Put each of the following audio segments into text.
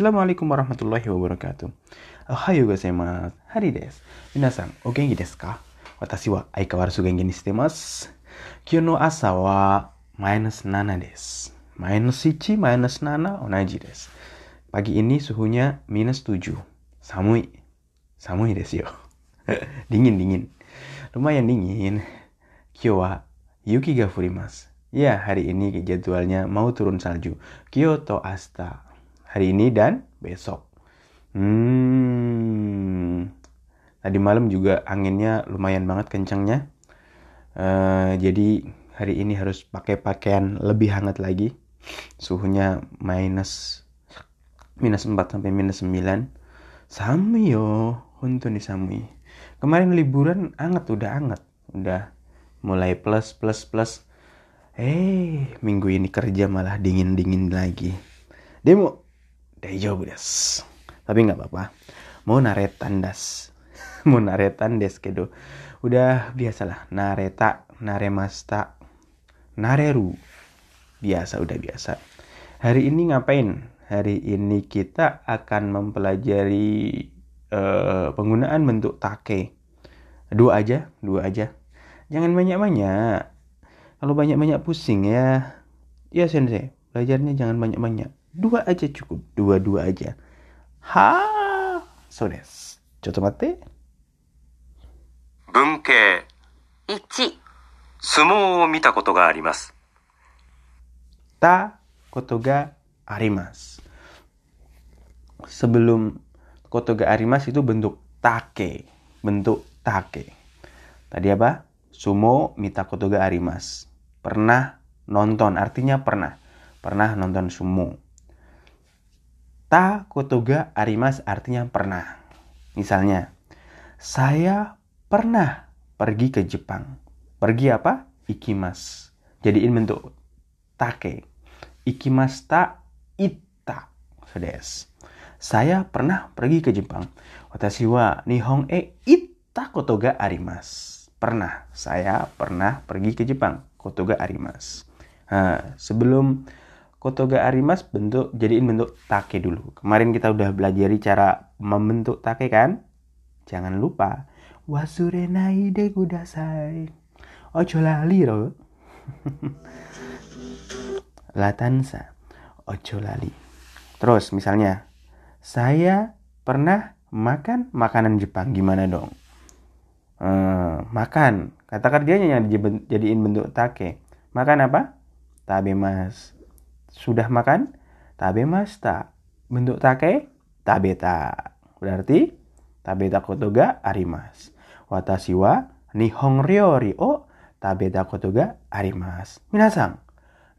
Assalamualaikum warahmatullahi wabarakatuh. Ohayo gozaimasu. Hari desu. Minasan, o genki desu ka? Watashi wa aikawaru genki ni shite masu. Kyou no asa wa minus 7 desu. Minus 1, minus 7, onaji desu. Pagi ini suhunya minus 7. Samui. Samui desu yo. dingin, dingin. Lumayan dingin. Kyou wa yuki ga furimasu. Ya, hari ini jadwalnya mau turun salju. Kyoto Asta. Hari ini dan besok. Hmm. Tadi malam juga anginnya lumayan banget kencangnya. Uh, jadi hari ini harus pakai pakaian lebih hangat lagi. Suhunya minus minus 4 sampai minus 9. Samui yo, untuk nih samui. Kemarin liburan anget udah anget, udah mulai plus plus plus Eh, minggu ini kerja malah dingin-dingin lagi. Demo, daijoubu desu. Tapi nggak apa-apa. Mau naretan das. Mau naretan des kedo. Udah biasalah. Nareta, naremasta, nareru. Biasa, udah biasa. Hari ini ngapain? Hari ini kita akan mempelajari uh, penggunaan bentuk take. Dua aja, dua aja. Jangan banyak-banyak kalau banyak-banyak pusing ya, ya sensei, belajarnya jangan banyak-banyak. Dua aja cukup, dua-dua aja. Ha, so des. Coba mate. 文系1相撲を見たことがあります Ta koto ga arimas. Sebelum koto ga arimas itu bentuk take, bentuk take. Tadi apa? Sumo mita koto ga arimas pernah nonton artinya pernah pernah nonton sumo ta kotoga arimas artinya pernah. Misalnya saya pernah pergi ke Jepang. Pergi apa? Ikimas. Jadiin bentuk take. Ikimas ta ita des saya pernah pergi ke Jepang. Watashi wa nihon e ita kotoga arimas. Pernah. Saya pernah pergi ke Jepang. Kotoga arimas. Nah, sebelum kotoga arimas bentuk jadiin bentuk take dulu. Kemarin kita udah belajar cara membentuk take kan? Jangan lupa wasurenai de kudasai. Ojo lali ro. Latansa. Ojo lali. Terus misalnya saya pernah makan makanan Jepang gimana dong? Hmm, makan Kata kerjanya yang dijadiin bentuk take. Makan apa? Tabe mas. Sudah makan? Tabe mas tak. Bentuk take? Tabeta. Berarti tabeta kotoga arimas. Watashi wa nihon ryori o tabeta kotoga arimas. Minasang,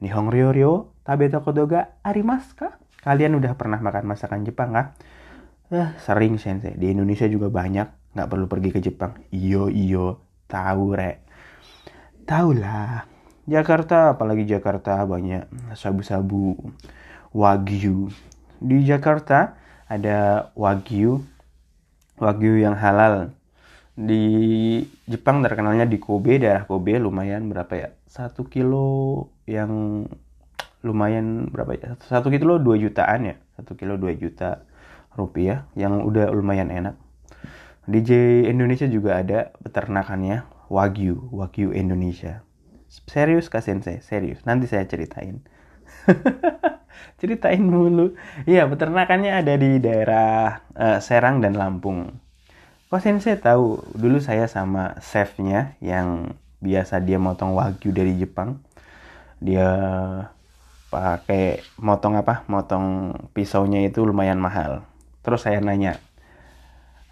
nihon ryori o tabeta kotoga arimas kah? Kalian udah pernah makan masakan Jepang kah? Eh, sering sensei. Di Indonesia juga banyak. Nggak perlu pergi ke Jepang. Iyo iyo Tahu rek. Tahu lah. Jakarta, apalagi Jakarta banyak sabu-sabu wagyu. Di Jakarta ada wagyu, wagyu yang halal. Di Jepang terkenalnya di Kobe, daerah Kobe lumayan berapa ya? Satu kilo yang lumayan berapa ya? Satu kilo dua jutaan ya? Satu kilo dua juta rupiah yang udah lumayan enak. DJ Indonesia juga ada peternakannya Wagyu, Wagyu Indonesia. Serius Kak Sensei, serius. Nanti saya ceritain. ceritain mulu. Iya, peternakannya ada di daerah uh, Serang dan Lampung. Kok Sensei tahu, dulu saya sama chefnya yang biasa dia motong wagyu dari Jepang. Dia pakai motong apa? Motong pisaunya itu lumayan mahal. Terus saya nanya,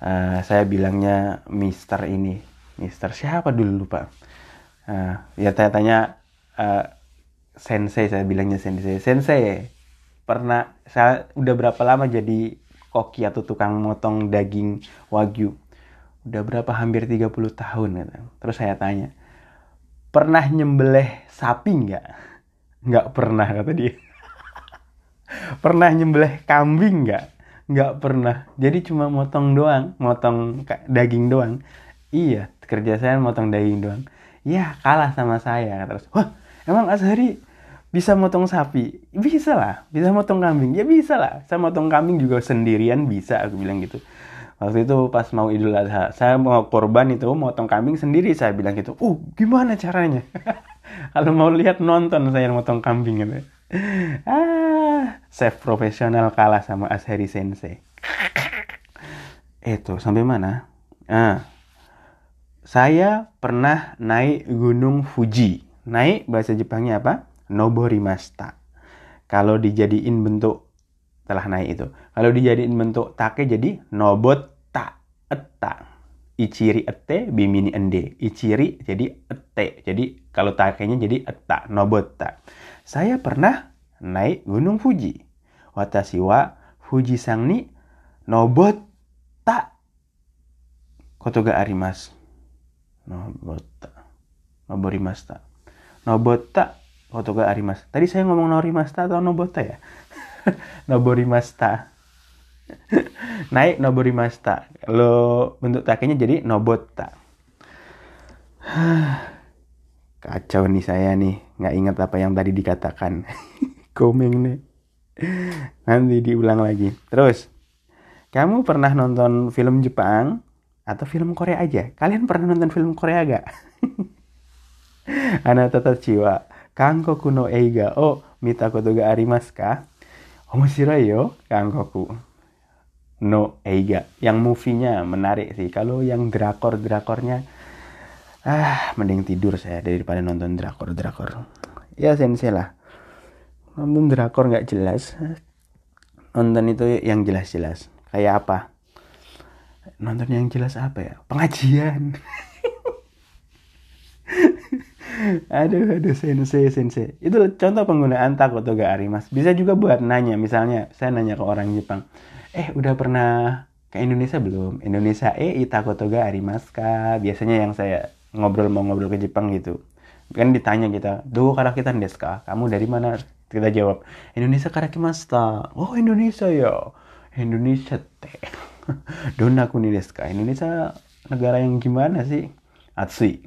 uh, saya bilangnya Mister ini Mister siapa dulu lupa uh, ya tanya tanya uh, sensei saya bilangnya sensei. Sensei pernah saya udah berapa lama jadi koki atau tukang motong daging wagyu? Udah berapa? Hampir 30 tahun kata. terus saya tanya pernah nyembelih sapi nggak? Nggak pernah kata dia. Pernah nyembelih kambing nggak? Nggak pernah. Jadi cuma motong doang motong daging doang. Iya kerja saya motong daging doang ya kalah sama saya. Terus wah emang Azhari bisa motong sapi? Bisa lah bisa motong kambing. Ya bisa lah saya motong kambing juga sendirian bisa aku bilang gitu. Waktu itu pas mau idul adha saya mau korban itu motong kambing sendiri saya bilang gitu uh gimana caranya? Kalau mau lihat nonton saya motong kambing gitu. Ah chef profesional kalah sama Asheri Sensei. Itu sampai mana? Ah saya pernah naik gunung Fuji naik bahasa Jepangnya apa noborimashita. Kalau dijadiin bentuk telah naik itu. Kalau dijadiin bentuk take jadi nobota etta. Ichiri ete bimini ende. Ichiri jadi ete. Jadi kalau takenya jadi etta, nobota. Saya pernah naik Gunung Fuji. Watashi wa Fuji sang ni nobota kotoga arimas. Nobota. Noborimashita. Nobota Otoga Arimas. Tadi saya ngomong Norimasta atau Nobota ya? Noborimasta. Naik Noborimasta. Kalau bentuk takinya jadi Nobota. Kacau nih saya nih. Nggak ingat apa yang tadi dikatakan. Komeng nih. Nanti diulang lagi. Terus. Kamu pernah nonton film Jepang? Atau film Korea aja? Kalian pernah nonton film Korea gak? Anak tetap jiwa Kankoku no eiga o mita koto ga arimasu ka? Omoshiroi yo, Kankoku no eiga. Yang movie-nya menarik sih. Kalau yang drakor-drakornya ah mending tidur saya daripada nonton drakor-drakor. Ya sensei lah. Nonton drakor nggak jelas. Nonton itu yang jelas-jelas. Kayak apa? Nonton yang jelas apa ya? Pengajian. aduh aduh sensei sensei itu contoh penggunaan takotoga arimas bisa juga buat nanya misalnya saya nanya ke orang Jepang eh udah pernah ke Indonesia belum? Indonesia eh takotoga arimas kah biasanya yang saya ngobrol mau ngobrol ke Jepang gitu. Kan ditanya kita do kita deska kamu dari mana? Kita jawab Indonesia karakimasta oh Indonesia ya. Indonesia teh dona kuni deska Indonesia negara yang gimana sih? Atsui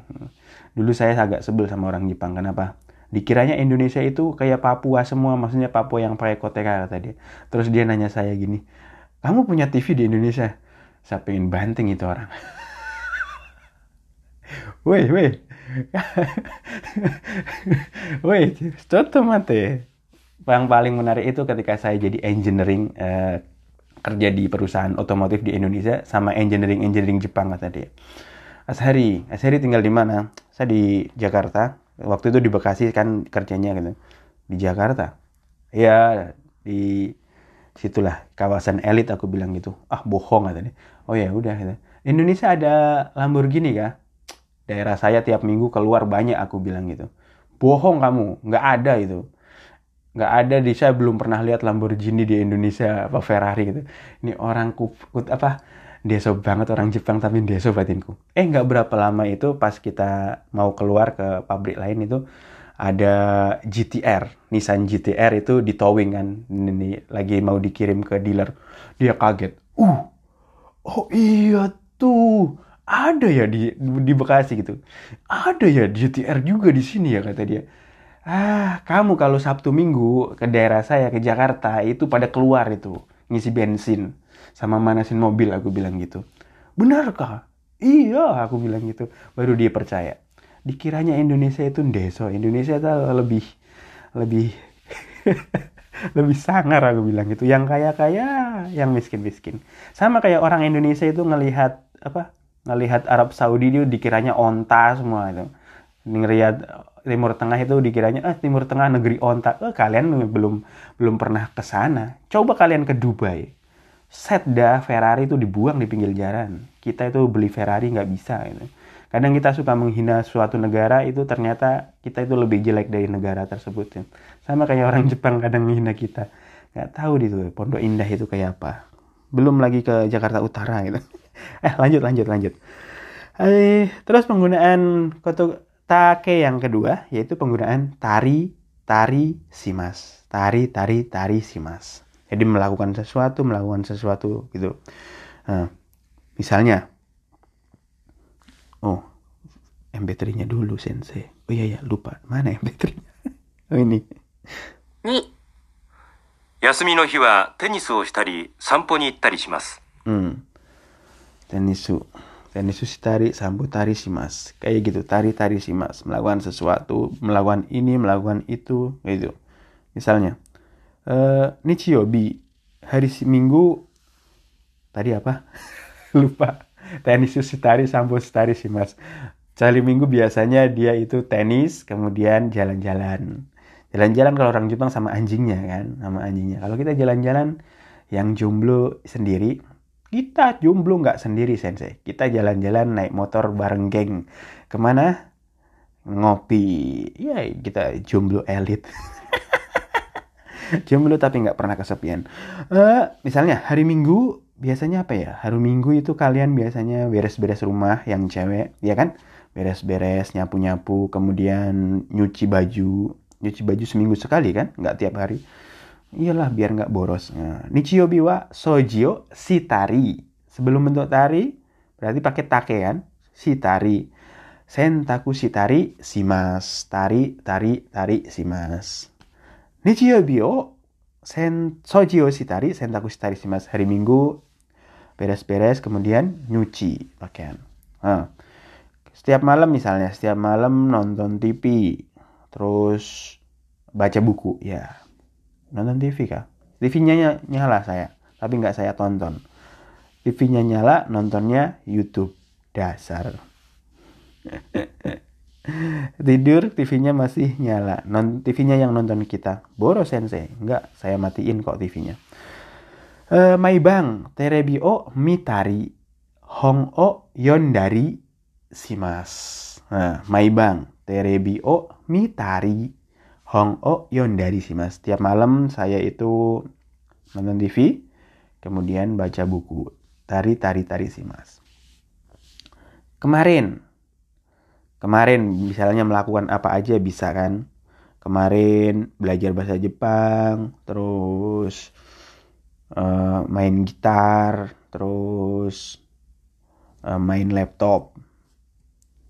dulu saya agak sebel sama orang Jepang. Kenapa? Dikiranya Indonesia itu kayak Papua semua maksudnya Papua yang pakai koteka kata dia terus dia nanya saya gini kamu punya TV di Indonesia? Saya pengen banting itu orang. Woi woi. Woi contoh mate. Yang paling menarik itu ketika saya jadi engineering eh, kerja di perusahaan otomotif di Indonesia sama engineering engineering Jepang kata dia. Ashari Ashari tinggal di mana? Saya di Jakarta. Waktu itu di Bekasi kan kerjanya gitu. Di Jakarta? Ya di situlah kawasan elit aku bilang gitu. Ah bohong katanya oh ya udah gitu. Indonesia ada Lamborghini kah? Daerah saya tiap minggu keluar banyak aku bilang gitu. Bohong kamu nggak ada itu nggak ada di saya belum pernah lihat Lamborghini di Indonesia apa Ferrari gitu ini orang kut, apa deso banget orang Jepang tapi deso batinku. Eh nggak berapa lama itu pas kita mau keluar ke pabrik lain itu ada GTR, Nissan GTR itu di towing kan, ini lagi mau dikirim ke dealer. Dia kaget. Uh, oh iya tuh, ada ya di di Bekasi gitu. Ada ya GTR juga di sini ya kata dia. Ah, kamu kalau Sabtu Minggu ke daerah saya ke Jakarta itu pada keluar itu ngisi bensin. Sama manasin mobil aku bilang gitu. Benarkah? Iya aku bilang gitu. Baru dia percaya. Dikiranya Indonesia itu deso. Indonesia itu lebih lebih lebih sangar aku bilang gitu. Yang kaya kaya yang miskin miskin sama kayak orang Indonesia itu ngelihat apa ngelihat Arab Saudi itu dikiranya onta semua itu. Ngelihat Timur Tengah itu dikiranya ah Timur Tengah negeri onta eh, kalian belum belum pernah ke sana coba kalian ke Dubai set dah Ferrari itu dibuang di pinggir jalan. Kita itu beli Ferrari nggak bisa gitu. Kadang kita suka menghina suatu negara itu ternyata kita itu lebih jelek dari negara tersebut. Ya. Sama kayak orang Jepang kadang menghina kita. Nggak tahu itu Pondok Indah itu kayak apa. Belum lagi ke Jakarta Utara gitu. eh lanjut lanjut lanjut. Eh, terus penggunaan koto Take yang kedua yaitu penggunaan tari, tari, simas. Tari, tari, tari, simas. Jadi melakukan sesuatu, melakukan sesuatu gitu. uh, misalnya, oh MP3-nya dulu sensei. Oh iya iya lupa mana MP3-nya. Oh ini. Ni. Yasumi no hi wa tenis wo shitari, sampo ni ittari shimasu. Hmm. Tenis dan Yesus tari sambut tari si mas, kayak gitu tari tari si mas, melakukan sesuatu melakukan ini melakukan itu gitu misalnya eh, uh, Nichiyobi hari Minggu tadi apa lupa tenis sambut sambo sih mas. Cari minggu biasanya dia itu tenis, kemudian jalan-jalan. Jalan-jalan kalau orang Jepang sama anjingnya kan, sama anjingnya. Kalau kita jalan-jalan yang jomblo sendiri, kita jomblo nggak sendiri sensei. Kita jalan-jalan naik motor bareng geng. Ke mana? Ngopi. Ya kita jomblo elit. jomblo tapi nggak pernah kesepian. Eh, misalnya hari Minggu biasanya apa ya? Hari Minggu itu kalian biasanya beres-beres rumah yang cewek, ya kan? Beres-beres, nyapu-nyapu, kemudian nyuci baju. Nyuci baju seminggu sekali kan? Nggak tiap hari. Iyalah biar nggak boros. Nah, Nichiyobi wa sojio shitari. Sebelum bentuk tari berarti pakai take kan? Shitari. Sentaku shitari simas. Tari, tari, tari simas. Nichiyobi o sen sojio shitari sentaku shitari simas. Hari Minggu beres-beres kemudian nyuci pakaian. Nah, setiap malam misalnya, setiap malam nonton TV, terus baca buku, ya nonton TV kah? TV-nya ny- nyala saya, tapi nggak saya tonton. TV-nya nyala, nontonnya YouTube. Dasar. Tidur, TV-nya masih nyala. Non TV-nya yang nonton kita. Boros sensei. Nggak, saya matiin kok TV-nya. Eh, Maibang, terebi o mitari, hong o yondari simas. Nah, Maibang, terebi o mitari, hong o yondari simas. Tiap malam saya itu nonton TV, kemudian baca buku. Tari, tari, tari simas. Kemarin, kemarin misalnya melakukan apa aja bisa kan? Kemarin belajar bahasa Jepang, terus eh, main gitar, terus eh, main laptop.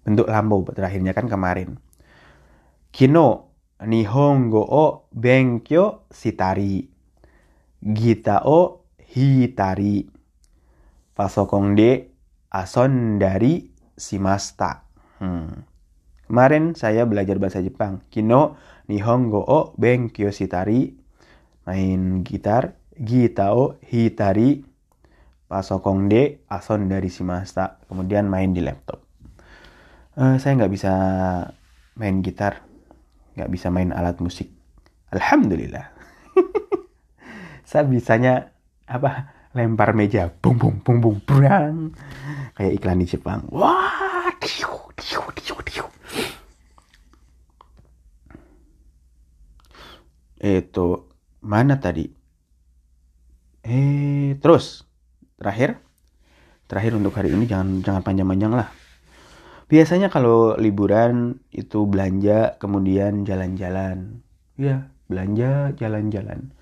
Bentuk lambau terakhirnya kan kemarin. Kino nihongo o benkyo shitari. Gita o hitari. Pasokong de asondari shimasta. Hmm. Kemarin saya belajar bahasa Jepang. Kino nihongo o benkyo shitari. Main gitar. Gita o hitari. Pasokong de asondari shimasta. Kemudian main di laptop. Eh, saya nggak bisa main gitar, nggak bisa main alat musik. Alhamdulillah. saya bisanya apa? Lempar meja, bung bung bung bung brang. Kayak iklan di Jepang. Wah, diu. Itu mana tadi? Eh, terus terakhir, terakhir untuk hari ini jangan jangan panjang-panjang lah. Biasanya kalau liburan itu belanja, kemudian jalan-jalan. Ya, belanja, jalan-jalan.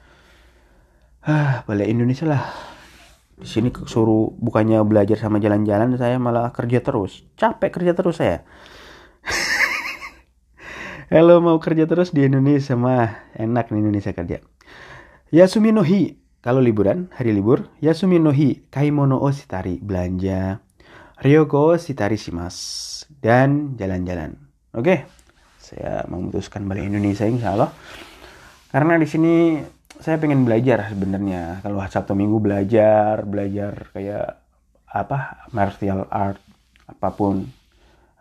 Ah, balik Indonesia lah. Di sini suruh bukannya belajar sama jalan-jalan, saya malah kerja terus. Capek kerja terus saya. Kalau mau kerja terus di Indonesia mah enak di Indonesia kerja. Yasumi no hi, kalau liburan, hari libur, Yasumi no hi, kaimono o shitari, belanja. Ryoko shitari shimas dan jalan-jalan. Oke, saya memutuskan balik Indonesia insya Allah. Karena di sini saya pengen belajar sebenarnya. Kalau Sabtu Minggu belajar, belajar kayak apa martial art, apa pun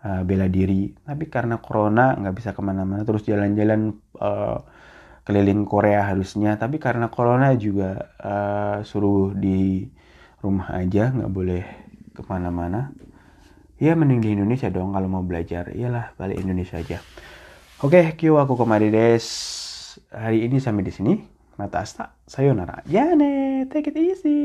uh, bela diri. Tapi karena corona nggak bisa ke mana-mana, terus jalan-jalan uh, keliling Korea harusnya. Tapi karena corona juga uh, suruh di rumah aja, nggak boleh ke mana-mana. Ya mending di Indonesia dong kalau mau belajar. Iyalah balik Indonesia aja. Oke, kyo aku kemari des. Hari ini sampai di sini. Mata asta, sayonara. Jane, take it easy.